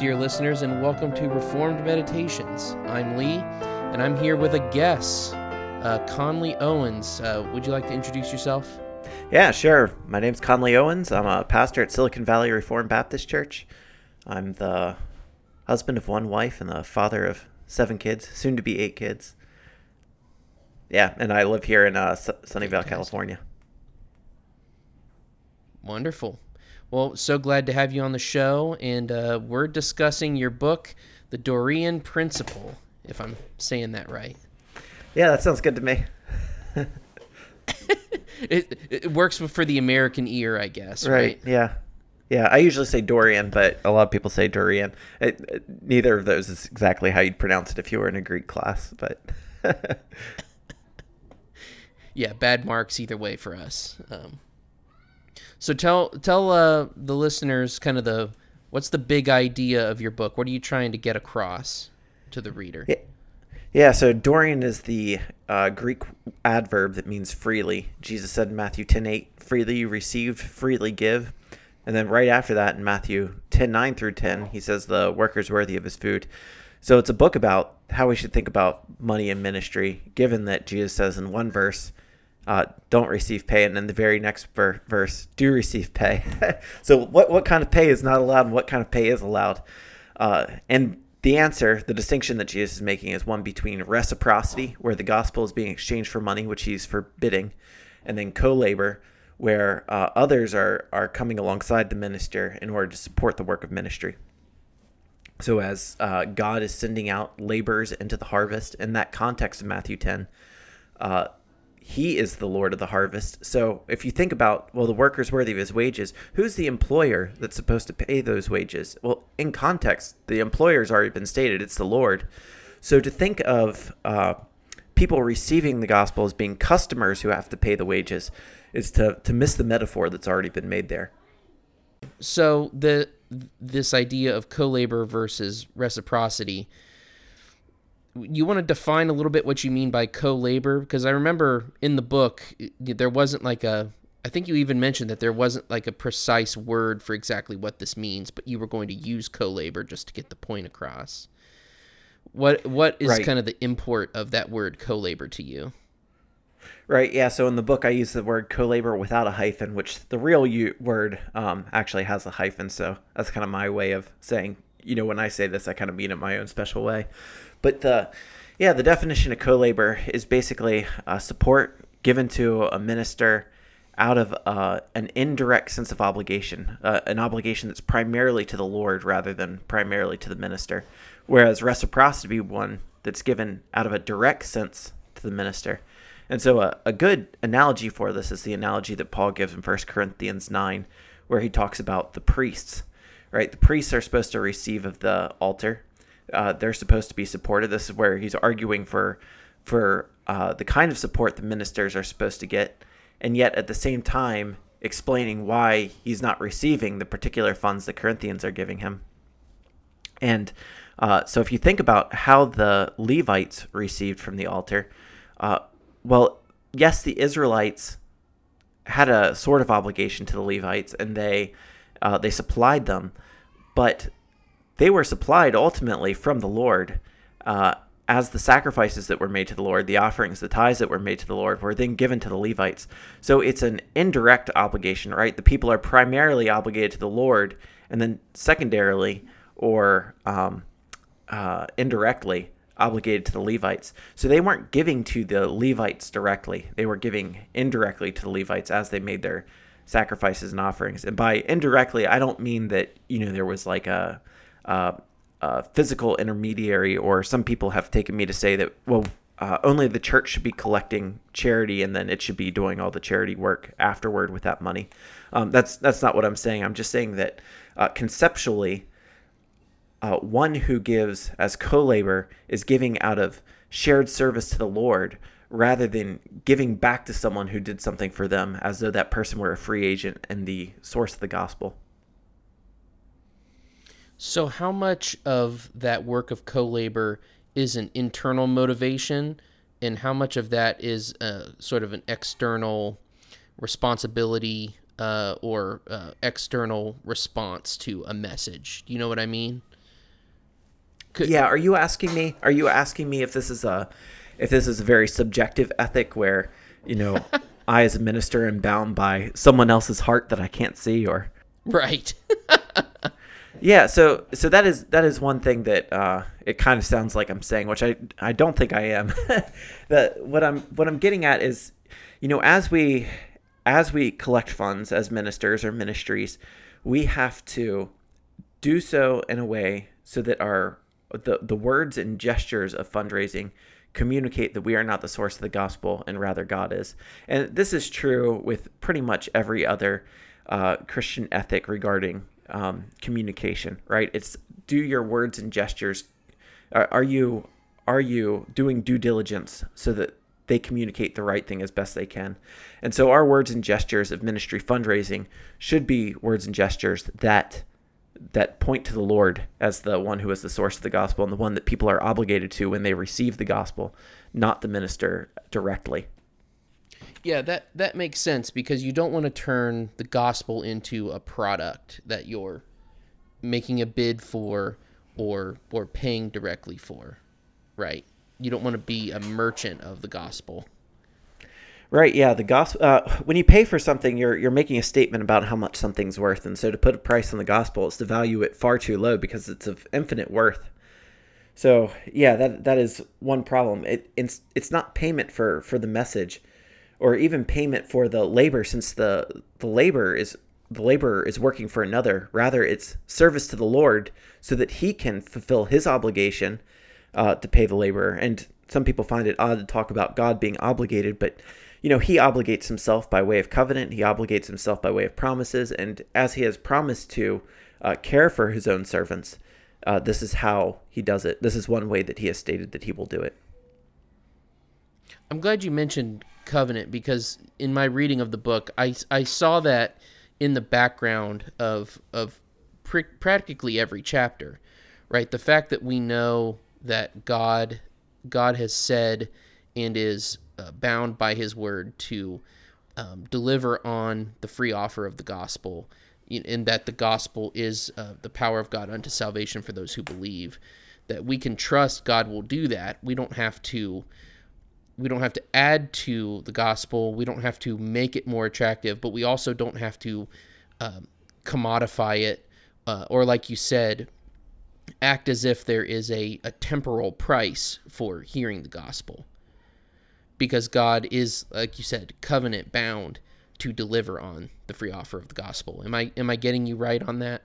dear listeners, and welcome to Reformed Meditations. I'm Lee, and I'm here with a guest, uh, Conley Owens. Uh, would you like to introduce yourself? Yeah, sure. My name's Conley Owens. I'm a pastor at Silicon Valley Reformed Baptist Church. I'm the husband of one wife and the father of seven kids, soon to be eight kids. Yeah, and I live here in uh, Sunnyvale, California. Wonderful. Well, so glad to have you on the show, and uh, we're discussing your book, The Dorean Principle, if I'm saying that right. Yeah, that sounds good to me. it, it works for the American ear, I guess. Right. right. Yeah. Yeah. I usually say Dorean, but a lot of people say Dorean. It, it, neither of those is exactly how you'd pronounce it if you were in a Greek class, but. yeah, bad marks either way for us. Um, so tell tell uh, the listeners kind of the what's the big idea of your book? What are you trying to get across to the reader? Yeah, yeah so Dorean is the uh, Greek adverb that means freely. Jesus said in Matthew 10 8, freely you received, freely give. And then right after that in Matthew 10 9 through 10, he says the worker's worthy of his food. So it's a book about how we should think about money and ministry, given that Jesus says in one verse, uh, don't receive pay, and then the very next ver- verse, do receive pay. so, what what kind of pay is not allowed, and what kind of pay is allowed? Uh, and the answer, the distinction that Jesus is making, is one between reciprocity, where the gospel is being exchanged for money, which he's forbidding, and then co-labor, where uh, others are are coming alongside the minister in order to support the work of ministry. So, as uh, God is sending out laborers into the harvest, in that context of Matthew ten. Uh, he is the Lord of the harvest. So if you think about, well, the worker's worthy of his wages, who's the employer that's supposed to pay those wages? Well, in context, the employer's already been stated, it's the Lord. So to think of uh, people receiving the gospel as being customers who have to pay the wages is to, to miss the metaphor that's already been made there. So the this idea of co-labor versus reciprocity you want to define a little bit what you mean by co-labor because I remember in the book there wasn't like a I think you even mentioned that there wasn't like a precise word for exactly what this means, but you were going to use co-labor just to get the point across. What what is right. kind of the import of that word co-labor to you? Right. Yeah. So in the book, I use the word co-labor without a hyphen, which the real u- word um, actually has a hyphen. So that's kind of my way of saying, you know, when I say this, I kind of mean it my own special way. But the yeah, the definition of co-labor is basically uh, support given to a minister out of uh, an indirect sense of obligation, uh, an obligation that's primarily to the Lord rather than primarily to the minister, whereas reciprocity one that's given out of a direct sense to the minister. And so a, a good analogy for this is the analogy that Paul gives in 1 Corinthians 9, where he talks about the priests, right? The priests are supposed to receive of the altar uh, they're supposed to be supported. This is where he's arguing for for uh, the kind of support the ministers are supposed to get, and yet at the same time explaining why he's not receiving the particular funds the Corinthians are giving him. And uh, so, if you think about how the Levites received from the altar, uh, well, yes, the Israelites had a sort of obligation to the Levites, and they uh, they supplied them, but they were supplied ultimately from the Lord. Uh, as the sacrifices that were made to the Lord, the offerings, the tithes that were made to the Lord, were then given to the Levites. So it's an indirect obligation, right? The people are primarily obligated to the Lord, and then secondarily or um, uh, indirectly obligated to the Levites. So they weren't giving to the Levites directly; they were giving indirectly to the Levites as they made their sacrifices and offerings. And by indirectly, I don't mean that you know there was like a uh, uh, physical intermediary, or some people have taken me to say that, well, uh, only the church should be collecting charity and then it should be doing all the charity work afterward with that money. Um, that's that's not what I'm saying. I'm just saying that uh, conceptually, uh, one who gives as co-labor is giving out of shared service to the Lord rather than giving back to someone who did something for them as though that person were a free agent and the source of the gospel. So, how much of that work of co labor is an internal motivation, and how much of that is uh, sort of an external responsibility uh, or uh, external response to a message? Do you know what I mean? Could, yeah, are you asking me? Are you asking me if this is a if this is a very subjective ethic where, you know, I as a minister am bound by someone else's heart that I can't see or Right. Yeah, so so that is that is one thing that uh, it kind of sounds like I'm saying, which I I don't think I am. that what I'm what I'm getting at is, you know, as we as we collect funds as ministers or ministries, we have to do so in a way so that our the the words and gestures of fundraising communicate that we are not the source of the gospel and rather God is. And this is true with pretty much every other uh, Christian ethic regarding um, communication, right? It's do your words and gestures. Are, are you are you doing due diligence so that they communicate the right thing as best they can? And so our words and gestures of ministry fundraising should be words and gestures that that point to the Lord as the one who is the source of the gospel and the one that people are obligated to when they receive the gospel, not the minister directly. Yeah, that that makes sense because you don't want to turn the gospel into a product that you're making a bid for or or paying directly for. Right? You don't want to be a merchant of the gospel. Right. Yeah. The gospel. Uh, when you pay for something, you're you're making a statement about how much something's worth, and so to put a price on the gospel is to value it far too low because it's of infinite worth. So yeah, that that is one problem. It it's it's not payment for for the message or even payment for the labor since the the labor is the laborer is working for another. Rather it's service to the lord so that he can fulfill his obligation uh, to pay the laborer and some people find it odd to talk about god being obligated but you know he obligates himself by way of covenant. He obligates himself by way of promises. And as he has promised to uh, care for his own servants uh, this is how he does it. This is one way that he has stated that he will do it. I'm glad you mentioned covenant because in my reading of the book, I, I saw that in the background of of pr- practically every chapter, right? The fact that we know that God God has said and is uh, bound by His word to um, deliver on the free offer of the gospel, in that the gospel is uh, the power of God unto salvation for those who believe. That we can trust God will do that. We don't have to we don't have to add to the gospel. We don't have to make it more attractive, but we also don't have to um, commodify it, uh, or like you said, act as if there is a, a temporal price for hearing the gospel. Because God is, like you said, covenant bound to deliver on the free offer of the gospel. Am I am I getting you right on that?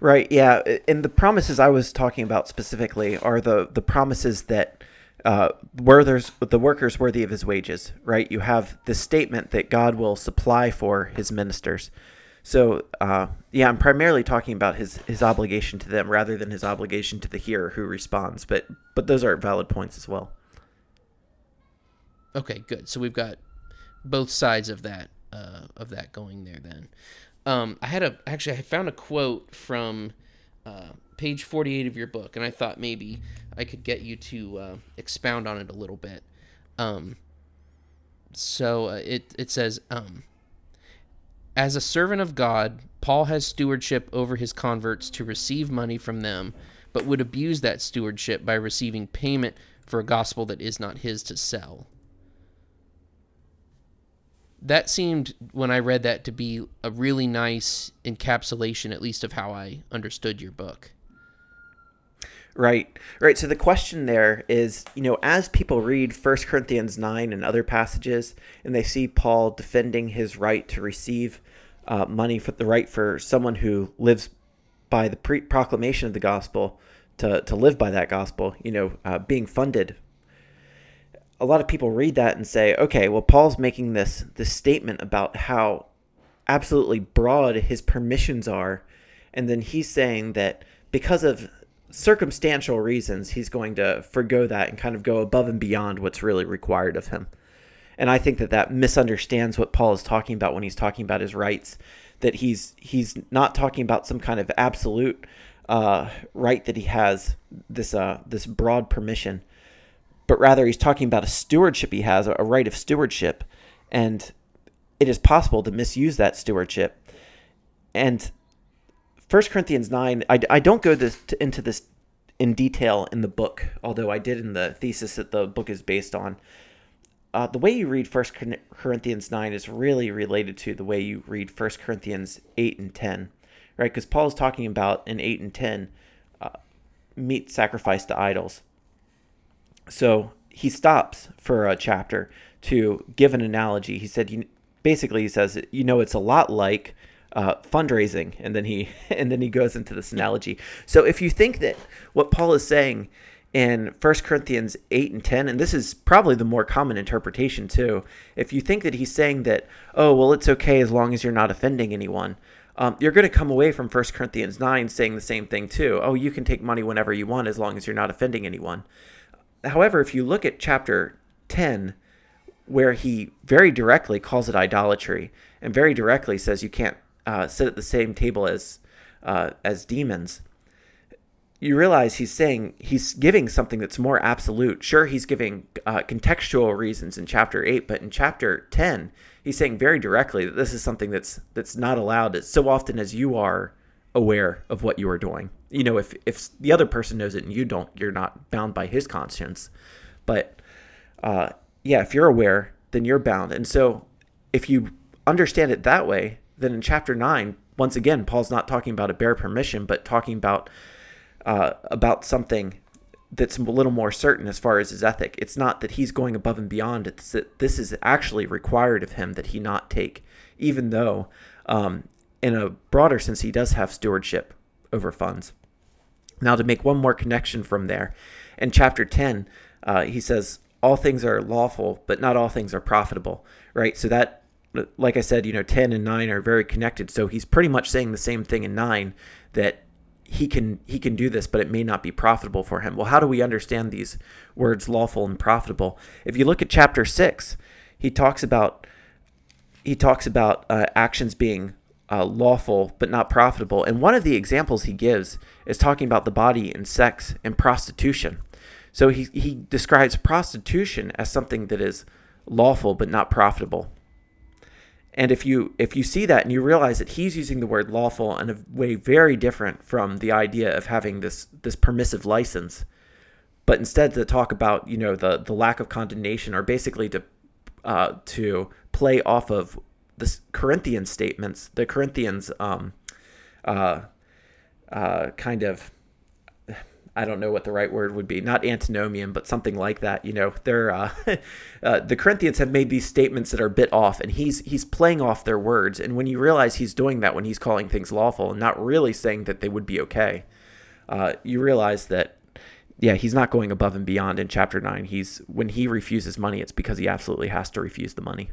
Right. Yeah. And the promises I was talking about specifically are the the promises that uh, where there's the workers worthy of his wages, right? You have this statement that God will supply for his ministers. So, uh, yeah, I'm primarily talking about his his obligation to them rather than his obligation to the hearer who responds. But but those are valid points as well. Okay, good. So we've got both sides of that uh, of that going there. Then um, I had a actually I found a quote from uh, page 48 of your book, and I thought maybe I could get you to uh, expound on it a little bit. Um, so uh, it it says, um, as a servant of God, Paul has stewardship over his converts to receive money from them, but would abuse that stewardship by receiving payment for a gospel that is not his to sell. That seemed, when I read that, to be a really nice encapsulation, at least of how I understood your book. Right. Right. So the question there is, you know, as people read 1 Corinthians 9 and other passages, and they see Paul defending his right to receive uh, money for the right for someone who lives by the pre- proclamation of the gospel to, to live by that gospel, you know, uh, being funded. A lot of people read that and say, okay, well, Paul's making this this statement about how absolutely broad his permissions are, and then he's saying that because of circumstantial reasons, he's going to forego that and kind of go above and beyond what's really required of him. And I think that that misunderstands what Paul is talking about when he's talking about his rights. That he's he's not talking about some kind of absolute uh, right that he has this uh, this broad permission, but rather he's talking about a stewardship he has, a right of stewardship, and it is possible to misuse that stewardship. And 1 Corinthians 9, I, I don't go this into this in detail in the book, although I did in the thesis that the book is based on. Uh, the way you read First Corinthians 9 is really related to the way you read First Corinthians 8 and 10, right? Because Paul is talking about in 8 and 10 uh, meat sacrificed to idols. So he stops for a chapter to give an analogy. He said, basically, he says, you know, it's a lot like uh, fundraising, and then he and then he goes into this analogy. So if you think that what Paul is saying in 1 Corinthians 8 and 10, and this is probably the more common interpretation too. If you think that he's saying that, oh, well, it's okay as long as you're not offending anyone, um, you're going to come away from 1 Corinthians 9 saying the same thing too. Oh, you can take money whenever you want as long as you're not offending anyone. However, if you look at chapter 10, where he very directly calls it idolatry and very directly says you can't uh, sit at the same table as uh, as demons, you realize he's saying he's giving something that's more absolute. Sure, he's giving uh, contextual reasons in chapter eight, but in chapter ten, he's saying very directly that this is something that's that's not allowed so often as you are aware of what you are doing. You know, if if the other person knows it and you don't, you're not bound by his conscience. But uh, yeah, if you're aware, then you're bound. And so, if you understand it that way, then in chapter nine, once again, Paul's not talking about a bare permission, but talking about uh, about something that's a little more certain as far as his ethic. It's not that he's going above and beyond. It's that this is actually required of him that he not take, even though, um, in a broader sense, he does have stewardship over funds. Now, to make one more connection from there, in chapter 10, uh, he says, All things are lawful, but not all things are profitable, right? So that like I said, you know, 10 and 9 are very connected. So he's pretty much saying the same thing in 9 that he can he can do this, but it may not be profitable for him. Well, how do we understand these words lawful and profitable? If you look at chapter 6, he talks about he talks about uh, actions being uh, lawful but not profitable. And one of the examples he gives is talking about the body and sex and prostitution. So he, he describes prostitution as something that is lawful but not profitable. And if you if you see that and you realize that he's using the word lawful in a way very different from the idea of having this this permissive license, but instead to talk about you know the the lack of condemnation or basically to uh, to play off of the Corinthian statements, the Corinthians um, uh, uh, kind of I don't know what the right word would be, not antinomian, but something like that. You know, they're uh, uh, the Corinthians have made these statements that are bit off, and he's he's playing off their words. And when you realize he's doing that, when he's calling things lawful and not really saying that they would be okay, uh, you realize that yeah, he's not going above and beyond in chapter nine. He's when he refuses money, it's because he absolutely has to refuse the money.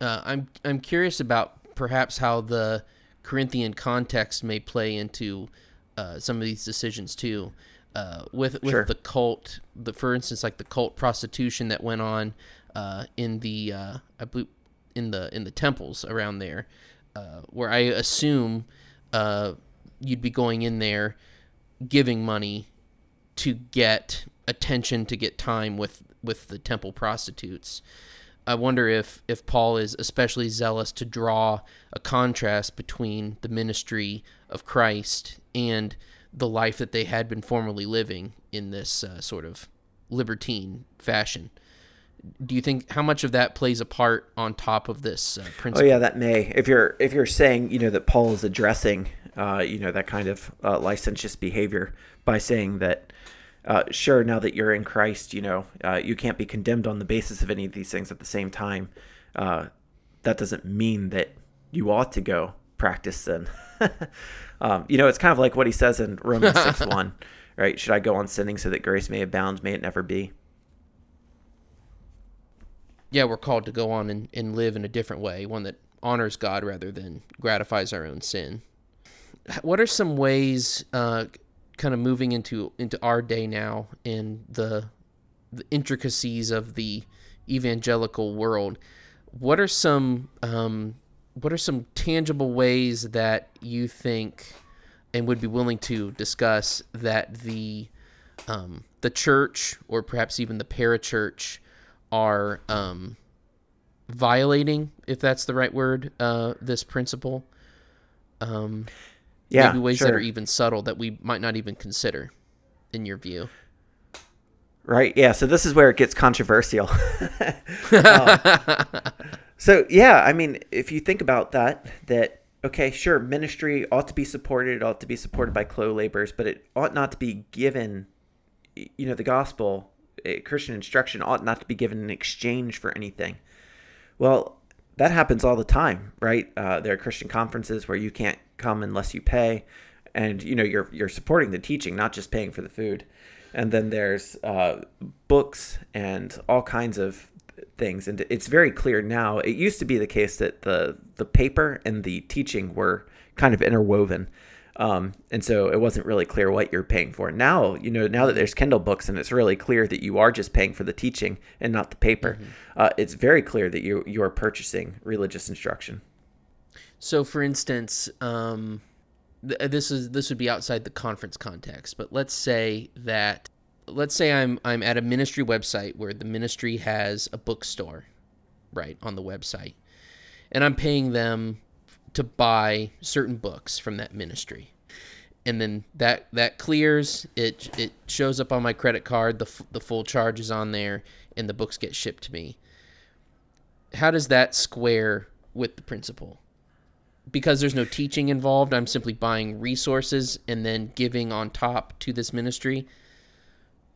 Uh, I'm I'm curious about perhaps how the Corinthian context may play into uh, some of these decisions too. Uh, with with sure. the cult, the for instance, like the cult prostitution that went on uh, in the uh, I believe in the in the temples around there, uh, where I assume uh, you'd be going in there, giving money to get attention, to get time with with the temple prostitutes. I wonder if if Paul is especially zealous to draw a contrast between the ministry of Christ and the life that they had been formerly living in this uh, sort of libertine fashion. Do you think how much of that plays a part on top of this uh, principle? Oh yeah, that may. If you're if you're saying you know that Paul is addressing uh, you know that kind of uh, licentious behavior by saying that uh, sure now that you're in Christ, you know uh, you can't be condemned on the basis of any of these things at the same time. Uh, that doesn't mean that you ought to go practice sin. um, you know, it's kind of like what he says in Romans 6 1, right? Should I go on sinning so that grace may abound? May it never be. Yeah, we're called to go on and, and live in a different way, one that honors God rather than gratifies our own sin. What are some ways, uh, kind of moving into into our day now, in the the intricacies of the evangelical world? What are some um, what are some tangible ways that you think and would be willing to discuss that the um, the church or perhaps even the parachurch are um, violating, if that's the right word, uh, this principle? Um, yeah, maybe ways sure. that are even subtle that we might not even consider. in your view? Right. Yeah. So this is where it gets controversial. uh, so yeah, I mean, if you think about that, that okay, sure, ministry ought to be supported, it ought to be supported by clo laborers, but it ought not to be given. You know, the gospel, eh, Christian instruction ought not to be given in exchange for anything. Well, that happens all the time, right? Uh, there are Christian conferences where you can't come unless you pay, and you know you're you're supporting the teaching, not just paying for the food. And then there's uh, books and all kinds of things, and it's very clear now. It used to be the case that the the paper and the teaching were kind of interwoven. Um, and so it wasn't really clear what you're paying for. Now, you know, now that there's Kindle books and it's really clear that you are just paying for the teaching and not the paper, mm-hmm. uh, it's very clear that you you are purchasing religious instruction. So, for instance, um, th- this is this would be outside the conference context, but let's say that let's say I'm I'm at a ministry website where the ministry has a bookstore, right on the website, and I'm paying them to buy certain books from that ministry. And then that that clears it it shows up on my credit card the, the full charge is on there and the books get shipped to me. How does that square with the principle? Because there's no teaching involved i'm simply buying resources and then giving on top to this ministry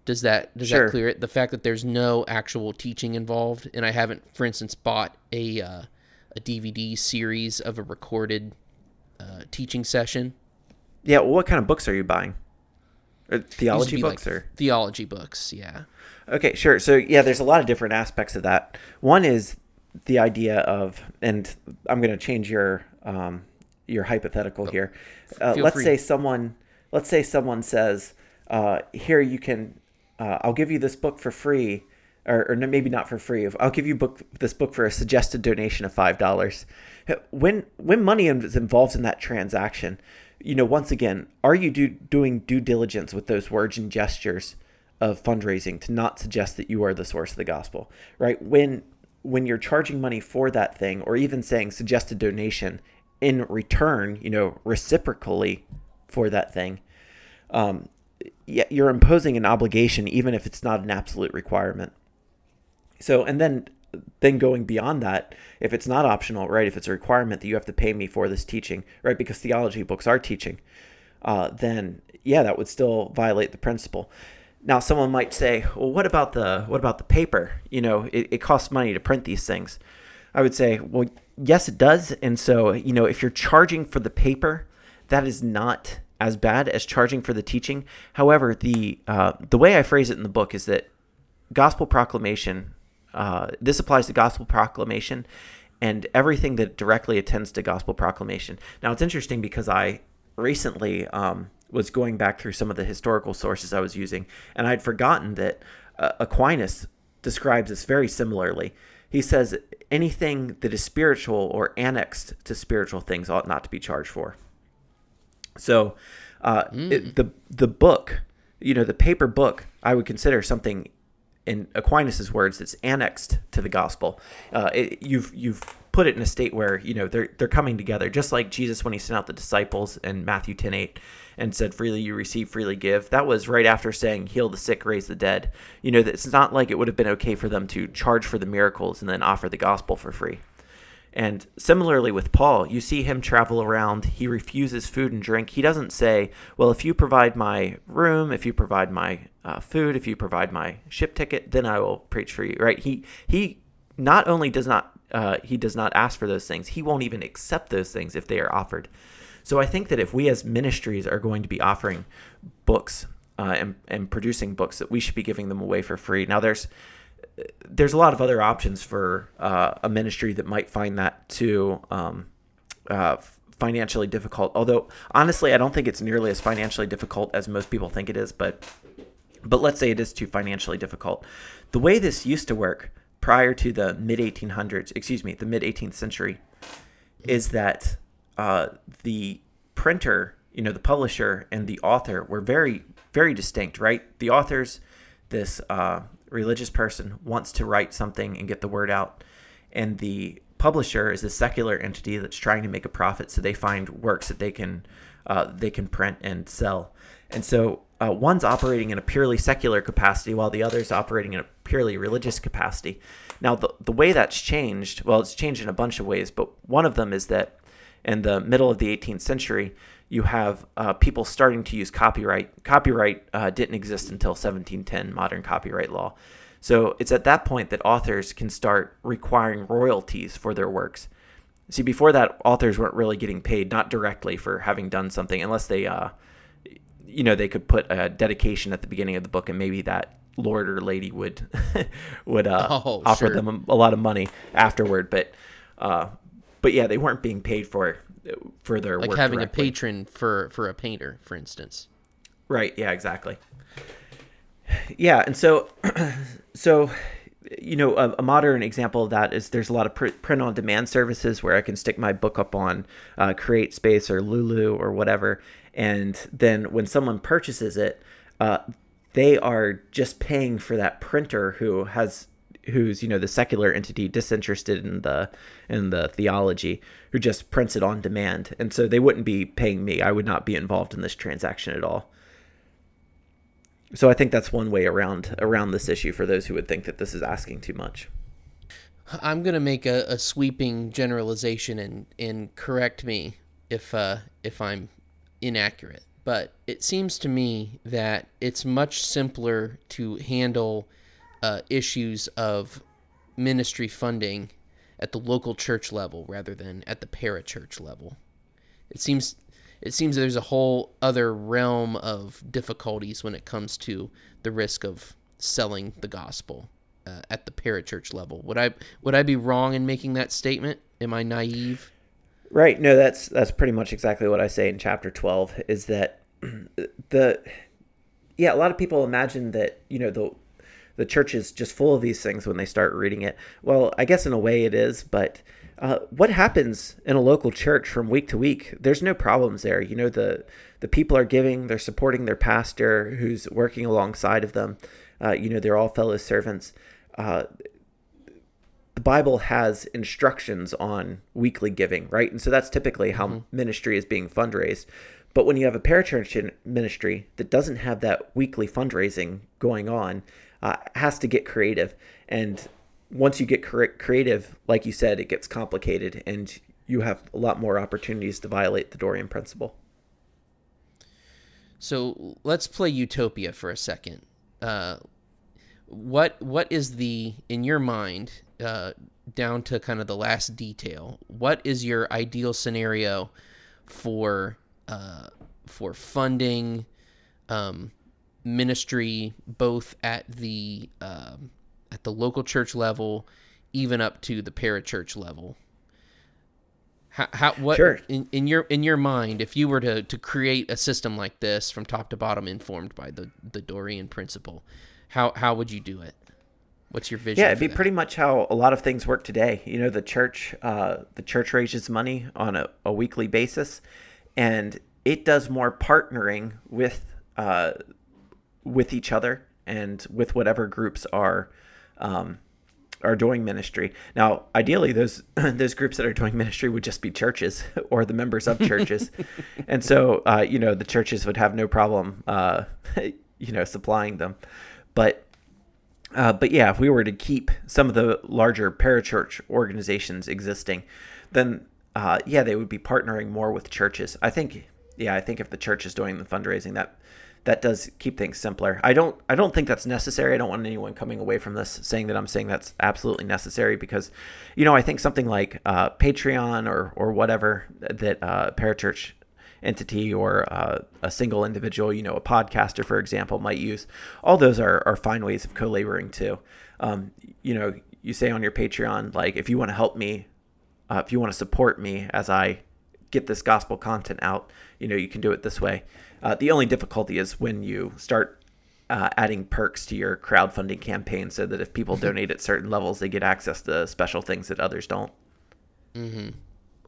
does that does sure. that clear it the fact that there's no actual teaching involved and i haven't for instance bought a uh, a DVD series of a recorded uh, teaching session. Yeah, well, what kind of books are you buying? Uh, theology books like or theology books? Yeah. Okay, sure. So yeah, there's a lot of different aspects of that. One is the idea of, and I'm going to change your um, your hypothetical oh, here. Uh, let's free. say someone, let's say someone says, uh, "Here you can, uh, I'll give you this book for free." or, or maybe not for free. I'll give you book this book for a suggested donation of five dollars. When when money is involved in that transaction, you know, once again, are you do, doing due diligence with those words and gestures of fundraising to not suggest that you are the source of the gospel, right? When when you're charging money for that thing, or even saying suggested donation in return, you know, reciprocally for that thing, um, you're imposing an obligation, even if it's not an absolute requirement. So, and then then going beyond that, if it's not optional, right? If it's a requirement that you have to pay me for this teaching, right? Because theology books are teaching, uh, then yeah, that would still violate the principle. Now, someone might say, well, what about the what about the paper? You know, it, it costs money to print these things. I would say, well, yes, it does. And so, you know, if you're charging for the paper, that is not as bad as charging for the teaching. However, the uh, the way I phrase it in the book is that gospel proclamation uh, this applies to gospel proclamation and everything that directly attends to gospel proclamation. Now, it's interesting because I recently um, was going back through some of the historical sources I was using, and I'd forgotten that uh, Aquinas describes this very similarly. He says anything that is spiritual or annexed to spiritual things ought not to be charged for. So, uh, mm. it, the the book, you know, the paper book, I would consider something in Aquinas's words, that's annexed to the gospel. Uh, it, you've you've put it in a state where you know they're they're coming together, just like Jesus when he sent out the disciples in Matthew 10, 8, and said, "Freely you receive, freely give." That was right after saying, "Heal the sick, raise the dead." You know, it's not like it would have been okay for them to charge for the miracles and then offer the gospel for free. And similarly with Paul, you see him travel around. He refuses food and drink. He doesn't say, Well, if you provide my room, if you provide my uh, food, if you provide my ship ticket, then I will preach for you, right? He, he not only does not, uh, he does not ask for those things, he won't even accept those things if they are offered. So I think that if we as ministries are going to be offering books uh, and, and producing books, that we should be giving them away for free. Now, there's there's a lot of other options for uh, a ministry that might find that too um, uh, financially difficult. Although honestly, I don't think it's nearly as financially difficult as most people think it is. But but let's say it is too financially difficult. The way this used to work prior to the mid 1800s, excuse me, the mid 18th century, is that uh, the printer, you know, the publisher and the author were very very distinct, right? The authors, this uh, religious person wants to write something and get the word out, and the publisher is a secular entity that's trying to make a profit, so they find works that they can uh, they can print and sell. And so uh, one's operating in a purely secular capacity while the other's operating in a purely religious capacity. Now, the, the way that's changed, well, it's changed in a bunch of ways, but one of them is that in the middle of the 18th century, you have uh, people starting to use copyright. Copyright uh, didn't exist until 1710, modern copyright law. So it's at that point that authors can start requiring royalties for their works. See, before that, authors weren't really getting paid, not directly for having done something, unless they, uh, you know, they could put a dedication at the beginning of the book, and maybe that lord or lady would would uh, oh, offer sure. them a, a, lot of money afterward. But uh, but yeah, they weren't being paid for for their like having directly. a patron for for a painter, for instance. Right. Yeah. Exactly. Yeah, and so so you know a, a, modern example of that is there's a lot of pr- print on demand services where i can stick my book up on uh, CreateSpace or lulu or whatever and then when someone purchases it uh, they are just paying for that printer who has who's you know the secular entity disinterested in the in the theology who just prints it on demand. And so they wouldn't be paying me. I would not be involved in this transaction at all. So i think that's one way around around this issue for those who would think that this is asking too much. I'm going to make a, a, sweeping generalization and and correct me if uh if i'm inaccurate. But it seems to me that it's much simpler to handle uh, issues of ministry funding at the local church level rather than at the parachurch level. It seems it seems there's a whole other realm of difficulties when it comes to the risk of selling the gospel uh, at the parachurch level. Would I would I be wrong in making that statement? Am I naive? Right. No, that's that's pretty much exactly what I say in chapter 12 is that the yeah, a lot of people imagine that, you know, the the church is just full of these things when they start reading it. Well, I guess in a way it is, but uh, what happens in a local church from week to week? There's no problems there. You know, the the people are giving, they're supporting their pastor who's working alongside of them. Uh, you know, they're all fellow servants. Uh, the Bible has instructions on weekly giving, right? And so that's typically how mm-hmm. ministry is being fundraised. But when you have a parachurch ministry that doesn't have that weekly fundraising going on, uh, has to get creative. And once you get creative, like you said, it gets complicated and you have a lot more opportunities to violate the Dorean principle. So let's play Utopia for a second. Uh, what what is the in your mind uh, down to kind of the last detail? What is your ideal scenario for uh, for funding? Um, ministry both at the um, at the local church level, even up to the parachurch level. How, how what sure. in, in your in your mind, if you were to, to create a system like this from top to bottom, informed by the the Dorean principle, how how would you do it? What's your vision? Yeah, it'd be that? pretty much how a lot of things work today. You know, the church uh, the church raises money on a, a weekly basis, and it does more partnering with uh, with each other and with whatever groups are um, are doing ministry. Now, ideally, those those groups that are doing ministry would just be churches or the members of churches, and so uh, you know the churches would have no problem, uh, you know, supplying them. But uh, but yeah, if we were to keep some of the larger parachurch organizations existing, then uh, yeah, they would be partnering more with churches. I think yeah, I think if the church is doing the fundraising, that that does keep things simpler. I don't I don't think that's necessary. I don't want anyone coming away from this saying that I'm saying that's absolutely necessary because, you know, I think something like uh, Patreon or or whatever that uh, parachurch entity or uh, a single individual, you know, a podcaster, for example, might use. All those are, are fine ways of co-laboring too. Um, you know, you say on your Patreon, like, if you want to help me, uh, if you want to support me as I get this gospel content out, you know, you can do it this way. Uh, the only difficulty is when you start uh, adding perks to your crowdfunding campaign so that if people donate at certain levels, they get access to special things that others don't. Mm-hmm.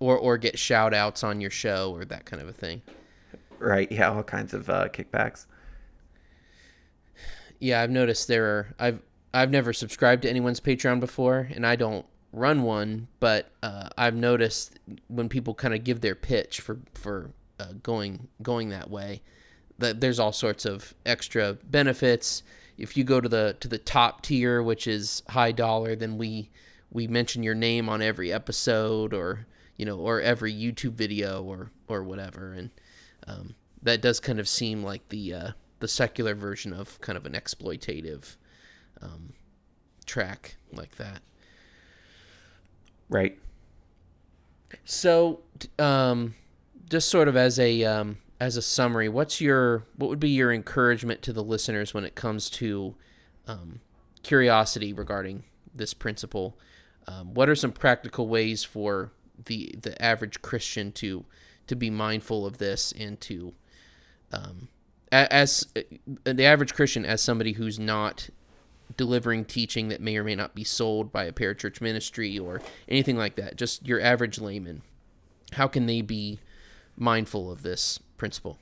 Or, or get shout outs on your show or that kind of a thing. Right. Yeah. All kinds of uh, kickbacks. Yeah. I've noticed there are, I've, I've never subscribed to anyone's Patreon before and I don't run one, but uh, I've noticed when people kind of give their pitch for, for uh, going going that way, that there's all sorts of extra benefits. If you go to the to the top tier, which is high dollar, then we we mention your name on every episode or you know or every YouTube video or or whatever, and um, that does kind of seem like the uh, the secular version of kind of an exploitative um, track like that. Right. So, um, just sort of as a um, as a summary, what's your what would be your encouragement to the listeners when it comes to um, curiosity regarding this principle? Um, what are some practical ways for the the average Christian to to be mindful of this and to um, as uh, the average Christian as somebody who's not delivering teaching that may or may not be sold by a parachurch ministry or anything like that just your average layman how can they be mindful of this principle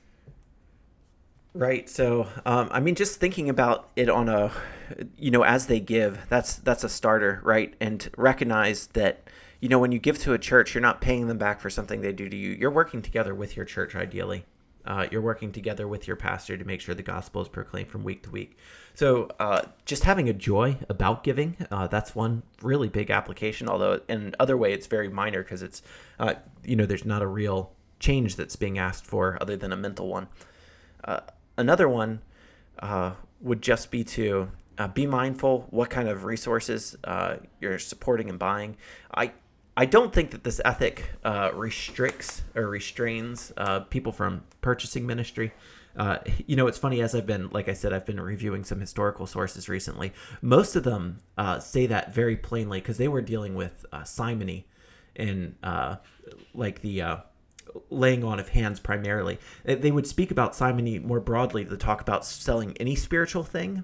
Right. So, um, I mean, just thinking about it on a, you know, as they give, that's that's a starter, right? And recognize that, you know, when you give to a church, you're not paying them back for something they do to you. You're working together with your church, ideally. Uh, you're working together with your pastor to make sure the gospel is proclaimed from week to week. So, uh, just having a joy about giving, uh, that's one really big application. Although, in other way, it's very minor because it's, uh, you know, there's not a real change that's being asked for other than a mental one. Uh, another one uh, would just be to uh, be mindful what kind of resources uh, you're supporting and buying. I I don't think that this ethic uh, restricts or restrains uh, people from purchasing ministry. You know, it's funny as I've been, like I said, I've been reviewing some historical sources recently. Most of them say that very plainly because they were dealing with simony in like the laying on of hands primarily. They would speak about simony more broadly to talk about selling any spiritual thing,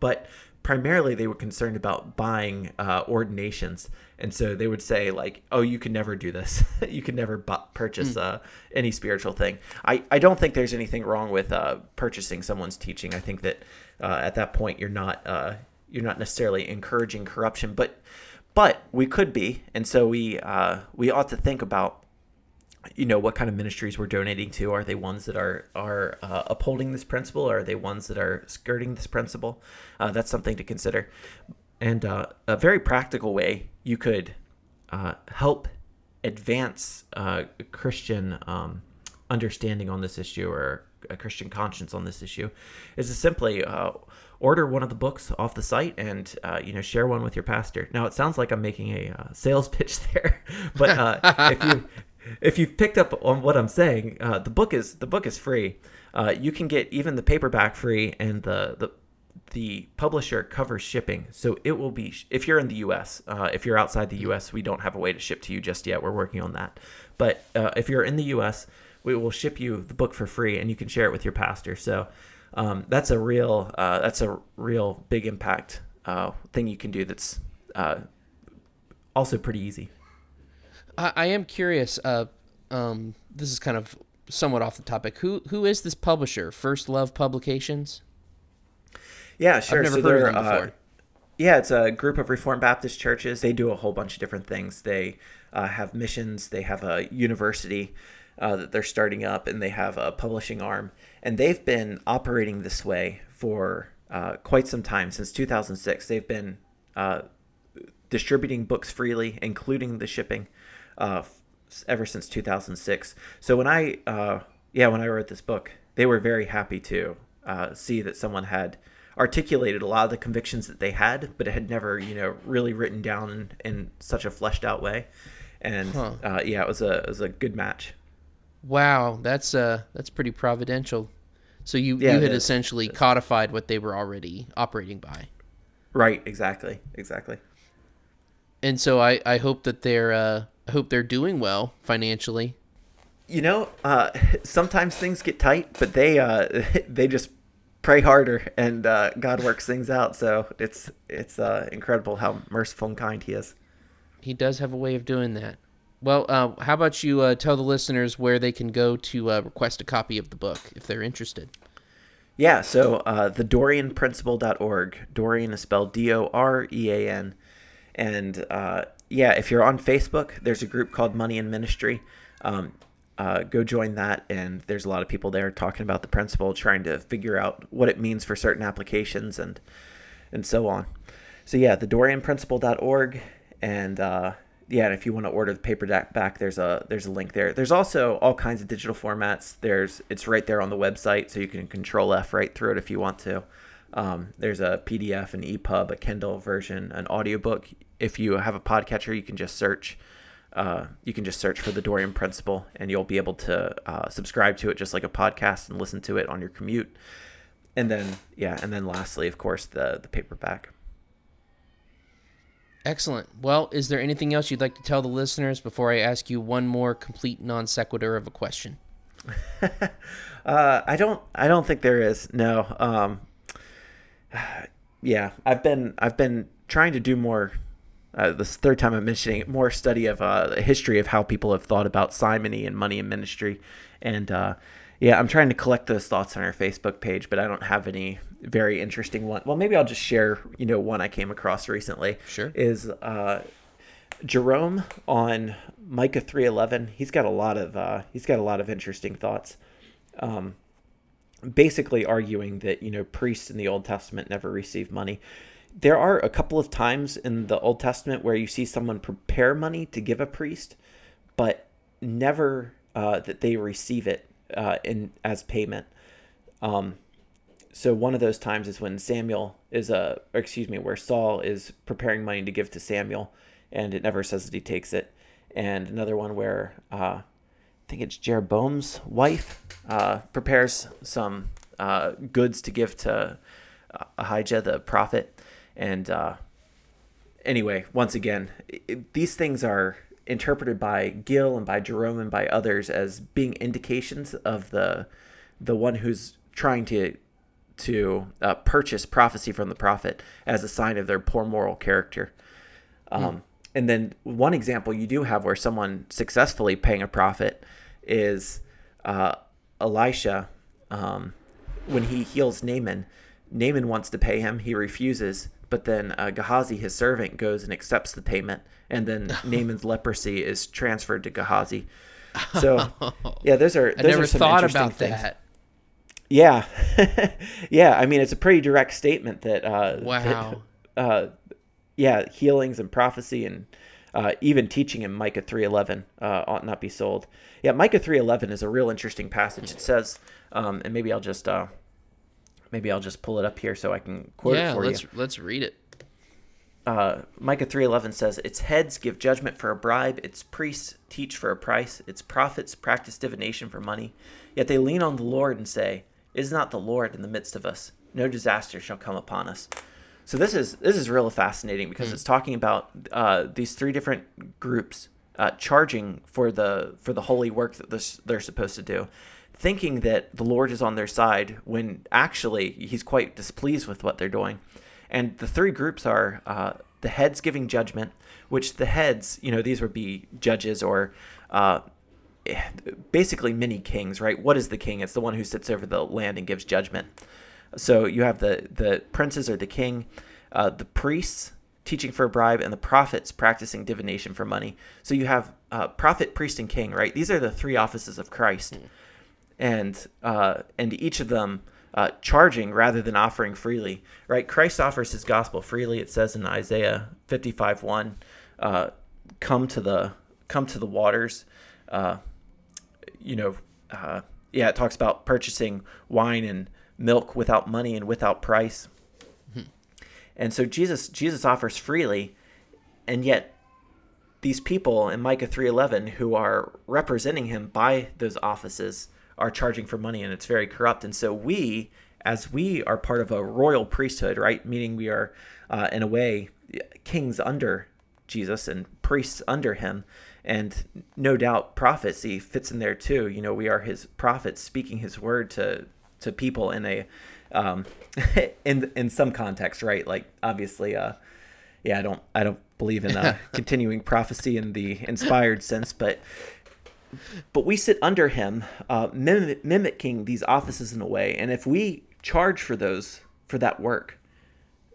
but primarily they were concerned about buying uh, ordinations. And so they would say, like, oh, you can never do this. you can never bu- purchase mm. uh, any spiritual thing. I, I don't think there's anything wrong with uh, purchasing someone's teaching. I think that uh, at that point you're not uh, you're not necessarily encouraging corruption, but but we could be, and so we uh, we ought to think about you know what kind of ministries we're donating to. Are they ones that are are uh, upholding this principle or are they ones that are skirting this principle? Uh, that's something to consider. And uh, a very practical way you could uh, help advance uh, christian um, understanding on this issue or a christian conscience on this issue is to simply uh, order one of the books off the site and you know share one with your pastor. Now it sounds like i'm making a sales pitch there but if you if you've picked up on what I'm saying, uh, the book is the book is free. Uh, you can get even the paperback free, and the the the publisher covers shipping. So it will be if you're in the U.S. Uh, if you're outside the U.S., we don't have a way to ship to you just yet. We're working on that. But uh, if you're in the U.S., we will ship you the book for free, and you can share it with your pastor. So um, that's a real uh, that's a real big impact uh, thing you can do. That's also pretty easy. I, I am curious. Uh, um, this is kind of somewhat off the topic. Who who is this publisher? First Love Publications. Yeah, sure. I've never so heard of them before. Uh, yeah, it's a group of Reformed Baptist churches. They do a whole bunch of different things. They uh, have missions. They have a university uh, that they're starting up, and they have a publishing arm. And they've been operating this way for uh, quite some time since 2006. They've been uh, distributing books freely, including the shipping uh, ever since 2006. So when I, uh, yeah, when I wrote this book, they were very happy to uh, see that someone had articulated a lot of the convictions that they had, but it had never, you know, really written down in, in such a fleshed out way. And huh. uh, yeah, it was a it was a good match. Wow, that's uh that's pretty providential. So you yeah, you had essentially codified what they were already operating by. Right. Exactly. Exactly. And so I I hope that they're uh I hope they're doing well financially. You know, uh, sometimes things get tight, but they uh, they just pray harder, and uh, God works things out. So it's it's uh, incredible how merciful and kind He is. He does have a way of doing that. Well, uh, how about you uh, tell the listeners where they can go to request a copy of the book if they're interested? Yeah, so uh, the DoreanPrinciple.org. Dorean is spelled D O R E A N. And uh, yeah, if you're on Facebook, there's a group called Money and Ministry. Um, uh, go join that. And there's a lot of people there talking about the principle, trying to figure out what it means for certain applications and and so on. So yeah, the DoreanPrinciple.org, and uh, yeah, and if you want to order the paperback, there's a there's a link there. There's also all kinds of digital formats. There's it's right there on the website, so you can Control F right through it if you want to. Um, there's a PDF, an EPUB, a Kindle version, an audiobook. If you have a podcatcher, you can just search. Uh, you can just search for the Dorean Principle, and you'll be able to uh, subscribe to it just like a podcast and listen to it on your commute. And then, yeah, and then lastly, of course, the the paperback. Excellent. Well, is there anything else you'd like to tell the listeners before I ask you one more complete non sequitur of a question? uh, I don't. I don't think there is. No. Um, yeah, I've been. I've been trying to do more. Uh, this third time I'm mentioning it, more study of uh, the history of how people have thought about simony and money and ministry, and uh, yeah, I'm trying to collect those thoughts on our Facebook page, but I don't have any very interesting one. Well, maybe I'll just share, you know, one I came across recently. Sure. Is uh, Jerome on Micah 3:11. He's got a lot of uh, he's got a lot of interesting thoughts. Um, basically arguing that you know priests in the Old Testament never received money. There are a couple of times in the Old Testament where you see someone prepare money to give a priest, but never uh, that they receive it uh, in as payment. Um, so one of those times is when Samuel is a, uh, excuse me, where Saul is preparing money to give to Samuel, and it never says that he takes it. And another one where uh, I think it's Jeroboam's wife uh, prepares some uh, goods to give to uh, Ahijah the prophet, and uh, anyway, once again, it, these things are interpreted by Gill and by Jerome and by others as being indications of the the one who's trying to to uh, purchase prophecy from the prophet as a sign of their poor moral character. Um. And then one example you do have where someone successfully paying a prophet is uh, Elisha. Um, when he heals Naaman, Naaman wants to pay him. He refuses, but then uh, Gehazi, his servant, goes and accepts the payment, and then Naaman's leprosy is transferred to Gehazi. So, yeah, those are. Those I never are some thought about things. that. Yeah, yeah. I mean, it's a pretty direct statement that. Uh, wow. That, uh, yeah, healings and prophecy and uh, even teaching in Micah three eleven uh, ought not be sold. Yeah, Micah three eleven is a real interesting passage. It says, um, and maybe I'll just uh, maybe I'll just pull it up here so I can quote yeah, it for let's, you. let's read it. Uh, Micah 3:11 says, "Its heads give judgment for a bribe, its priests teach for a price, its prophets practice divination for money. Yet they lean on the Lord and say, Is not the Lord in the midst of us? No disaster shall come upon us." So this is this is really fascinating because mm. it's talking about uh, these three different groups uh, charging for the for the holy work that this, they're supposed to do thinking that the Lord is on their side when actually he's quite displeased with what they're doing. And the three groups are uh, the heads giving judgment, which the heads, you know, these would be judges or uh, basically mini kings, right? What is the king? It's the one who sits over the land and gives judgment. So you have the the princes or the king, uh, the priests teaching for a bribe, and the prophets practicing divination for money. So you have uh, prophet, priest, and king, right? These are the three offices of Christ. Mm and uh, and each of them uh, charging rather than offering freely. Right? Christ offers His gospel freely. It says in Isaiah fifty five one, uh, "Come to the come to the waters." Uh, you know, uh, yeah, it talks about purchasing wine and milk without money and without price. Mm-hmm. And so Jesus Jesus offers freely, and yet these people in Micah 3:11 who are representing him by those offices are charging for money and it's very corrupt. And so we, as we are part of a royal priesthood, right, meaning we are uh, in a way kings under Jesus and priests under him, and no doubt prophecy fits in there too. You know, we are his prophets speaking his word to to people in a um, in in some context, right? Like obviously, uh, yeah, I don't I don't believe in uh, continuing prophecy in the inspired sense, but but we sit under him, uh, mimicking these offices in a way. And if we charge for those for that work,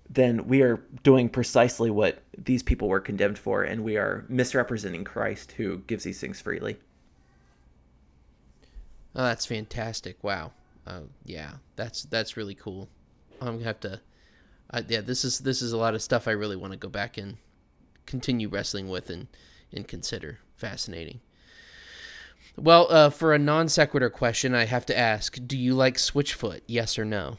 then we are doing precisely what these people were condemned for, and we are misrepresenting Christ, who gives these things freely. Oh, that's fantastic! Wow. Uh, yeah, that's that's really cool. I'm gonna have to. Uh, yeah, this is this is a lot of stuff I really want to go back and continue wrestling with and and consider. Fascinating. Well, uh, for a non sequitur question, I have to ask: Do you like Switchfoot? Yes or no?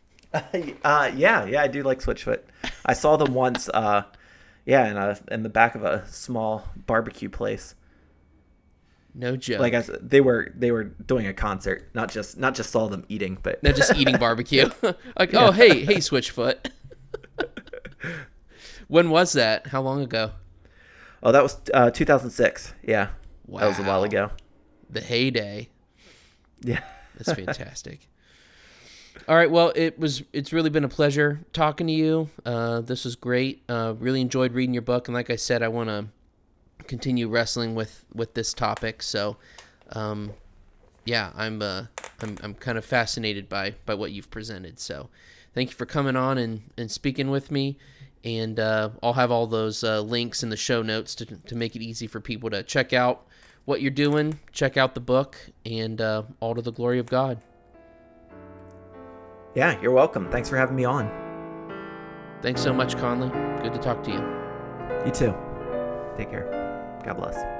uh, yeah, yeah, I do like Switchfoot. I saw them once. Uh, yeah, in a in the back of a small barbecue place. No joke. Like I said, they were they were doing a concert, not just not just saw them eating, but not just eating barbecue. like, oh hey hey Switchfoot. when was that? How long ago? Oh, that was uh, 2006. Yeah, wow. that was a while ago. The heyday. Yeah, that's fantastic. All right, well, it was it's really been a pleasure talking to you. Uh, this was great. Uh, really enjoyed reading your book, and like I said, I want to continue wrestling with with this topic. So, um, yeah, I'm uh, I'm I'm kind of fascinated by by what you've presented. So, thank you for coming on and and speaking with me. And uh, I'll have all those uh, links in the show notes to to make it easy for people to check out what you're doing, check out the book, and uh, all to the glory of God. Yeah, you're welcome. Thanks for having me on. Thanks so much, Conley. Good to talk to you. You too. Take care. God bless.